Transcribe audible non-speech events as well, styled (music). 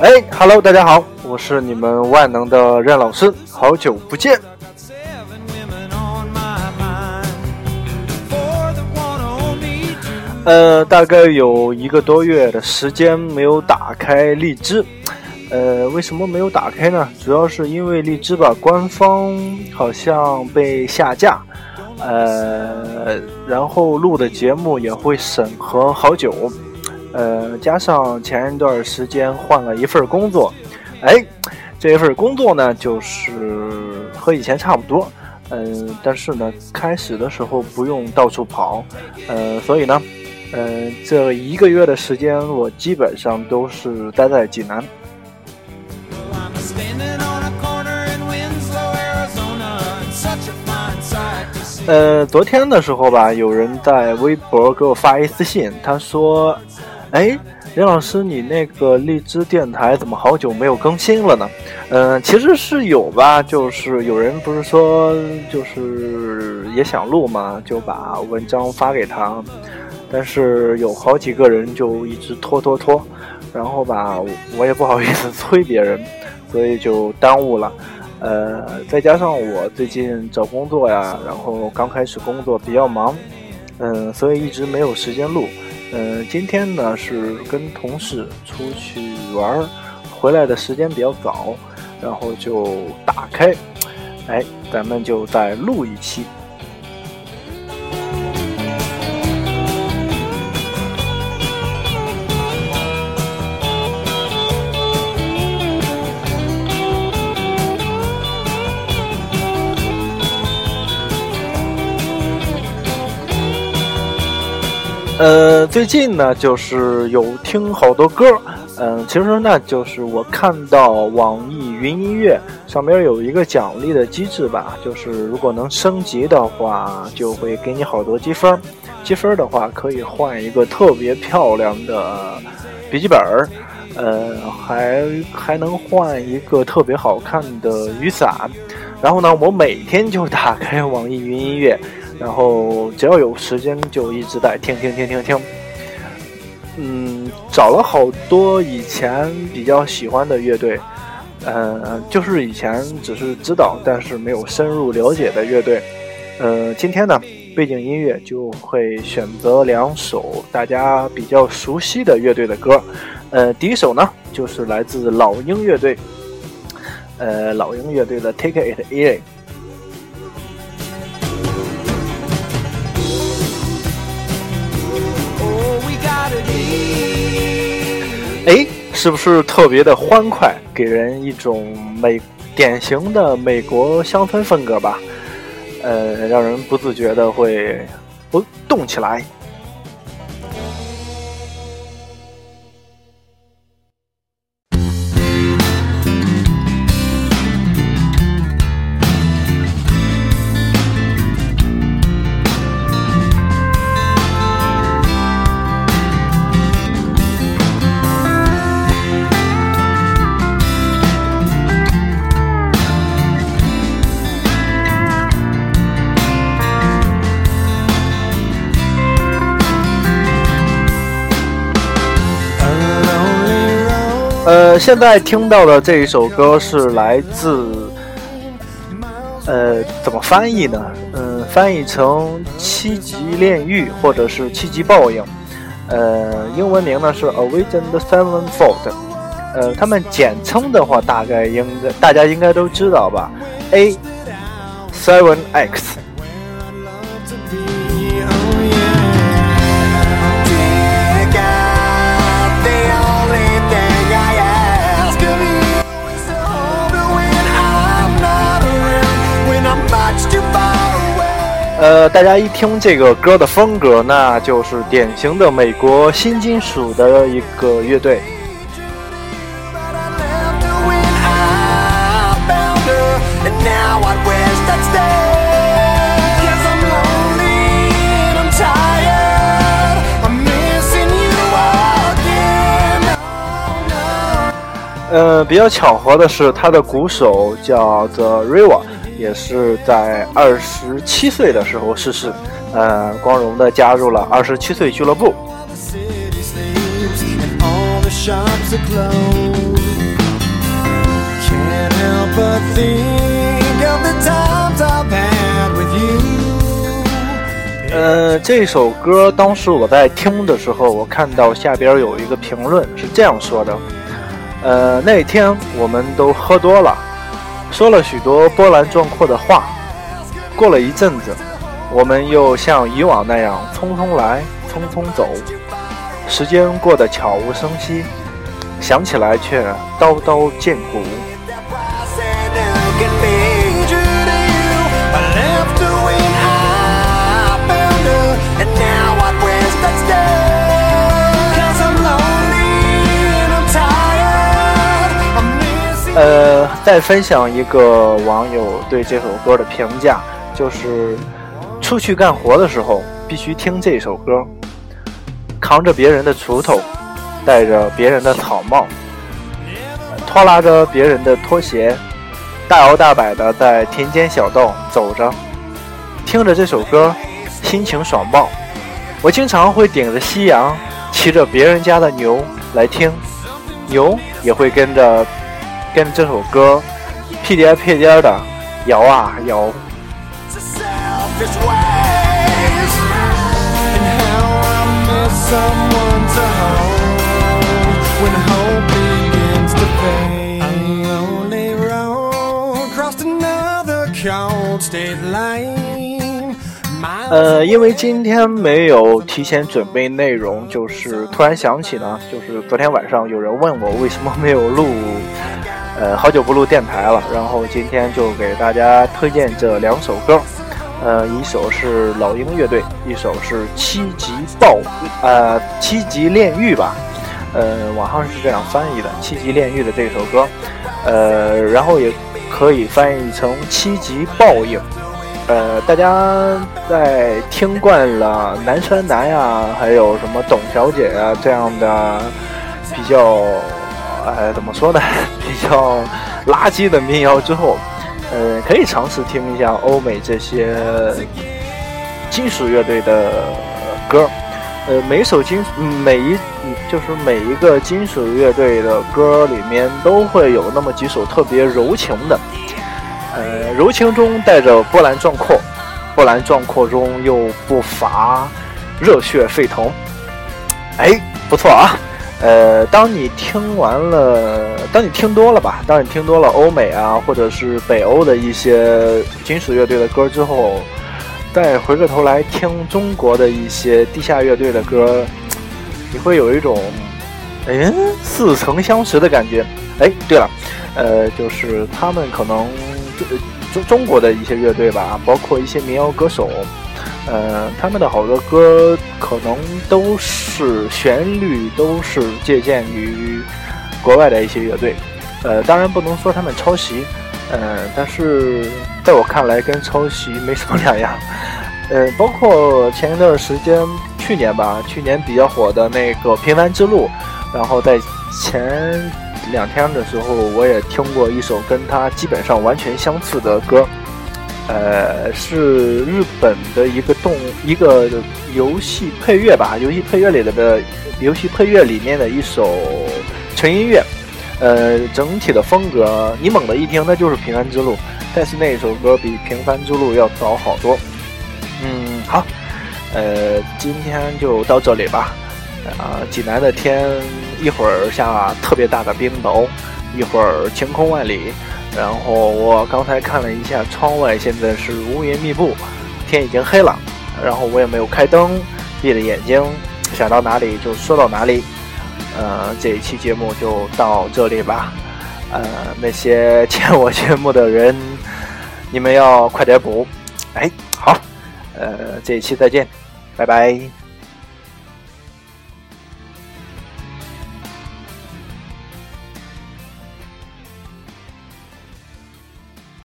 哎，Hello，大家好，我是你们万能的任老师，好久不见。呃，大概有一个多月的时间没有打开荔枝，呃，为什么没有打开呢？主要是因为荔枝吧，官方好像被下架，呃，然后录的节目也会审核好久。呃，加上前一段时间换了一份工作，哎，这一份工作呢，就是和以前差不多，嗯，但是呢，开始的时候不用到处跑，呃，所以呢，呃，这一个月的时间，我基本上都是待在济南。呃，昨天的时候吧，有人在微博给我发一私信，他说。哎，林老师，你那个荔枝电台怎么好久没有更新了呢？嗯，其实是有吧，就是有人不是说就是也想录嘛，就把文章发给他，但是有好几个人就一直拖拖拖，然后吧，我也不好意思 (laughs) 催别人，所以就耽误了。呃，再加上我最近找工作呀，然后刚开始工作比较忙，嗯，所以一直没有时间录。呃，今天呢是跟同事出去玩，回来的时间比较早，然后就打开，哎，咱们就再录一期。呃，最近呢，就是有听好多歌，嗯，其实呢，就是我看到网易云音乐上边有一个奖励的机制吧，就是如果能升级的话，就会给你好多积分，积分的话可以换一个特别漂亮的笔记本儿，呃，还还能换一个特别好看的雨伞，然后呢，我每天就打开网易云音乐。然后只要有时间就一直在听听听听听，嗯，找了好多以前比较喜欢的乐队，呃，就是以前只是知道但是没有深入了解的乐队，呃，今天呢，背景音乐就会选择两首大家比较熟悉的乐队的歌，呃，第一首呢就是来自老鹰乐队，呃，老鹰乐队的 Take It Easy。哎，是不是特别的欢快，给人一种美典型的美国乡村风格吧？呃，让人不自觉的会不动起来。呃，现在听到的这一首歌是来自，呃，怎么翻译呢？嗯，翻译成七级炼狱或者是七级报应。呃，英文名呢是 Avenged Sevenfold。呃，他们简称的话，大概应该大家应该都知道吧？A Seven X。呃，大家一听这个歌的风格，那就是典型的美国新金属的一个乐队。呃，比较巧合的是，他的鼓手叫 The River。也是在二十七岁的时候逝世，呃，光荣的加入了二十七岁俱乐部。呃，这首歌当时我在听的时候，我看到下边有一个评论是这样说的：呃，那天我们都喝多了，说了许多波澜壮阔的话。过了一阵子，我们又像以往那样匆匆来，匆匆走，时间过得悄无声息，想起来却刀刀见骨。呃，再分享一个网友对这首歌的评价，就是出去干活的时候必须听这首歌，扛着别人的锄头，戴着别人的草帽，拖拉着别人的拖鞋，大摇大摆的在田间小道走着，听着这首歌，心情爽爆。我经常会顶着夕阳，骑着别人家的牛来听，牛也会跟着。跟这首歌屁颠屁颠的摇啊摇。呃，因为今天没有提前准备内容，就是突然想起呢，就是昨天晚上有人问我为什么没有录。呃，好久不录电台了，然后今天就给大家推荐这两首歌，呃，一首是老鹰乐队，一首是七级暴，呃，七级炼狱吧，呃，网上是这样翻译的，七级炼狱的这首歌，呃，然后也可以翻译成七级报应，呃，大家在听惯了南山南呀，还有什么董小姐啊这样的比较。呃，怎么说呢？(laughs) 比较垃圾的民谣之后，呃，可以尝试听一下欧美这些金属乐队的歌。呃，每首金，每一就是每一个金属乐队的歌里面都会有那么几首特别柔情的。呃，柔情中带着波澜壮阔，波澜壮阔中又不乏热血沸腾。哎，不错啊。呃，当你听完了，当你听多了吧，当你听多了欧美啊，或者是北欧的一些金属乐队的歌之后，再回过头来听中国的一些地下乐队的歌，(tsk) 你会有一种，哎，似曾相识的感觉。哎，对了，呃，就是他们可能中中国的一些乐队吧，包括一些民谣歌手。呃，他们的好多歌可能都是旋律都是借鉴于国外的一些乐队，呃，当然不能说他们抄袭，呃，但是在我看来跟抄袭没什么两样，(laughs) 呃，包括前一段时间，去年吧，去年比较火的那个《平凡之路》，然后在前两天的时候，我也听过一首跟他基本上完全相似的歌。呃，是日本的一个动一个游戏配乐吧，游戏配乐里的游戏配乐里面的一首纯音乐。呃，整体的风格你猛的一听，那就是《平凡之路》，但是那首歌比《平凡之路》要早好多。嗯，好，呃，今天就到这里吧。啊，济南的天一会儿下特别大的冰雹，一会儿晴空万里。然后我刚才看了一下窗外，现在是乌云密布，天已经黑了。然后我也没有开灯，闭着眼睛，想到哪里就说到哪里。呃，这一期节目就到这里吧。呃，那些欠我节目的人，你们要快点补。哎，好，呃，这一期再见，拜拜。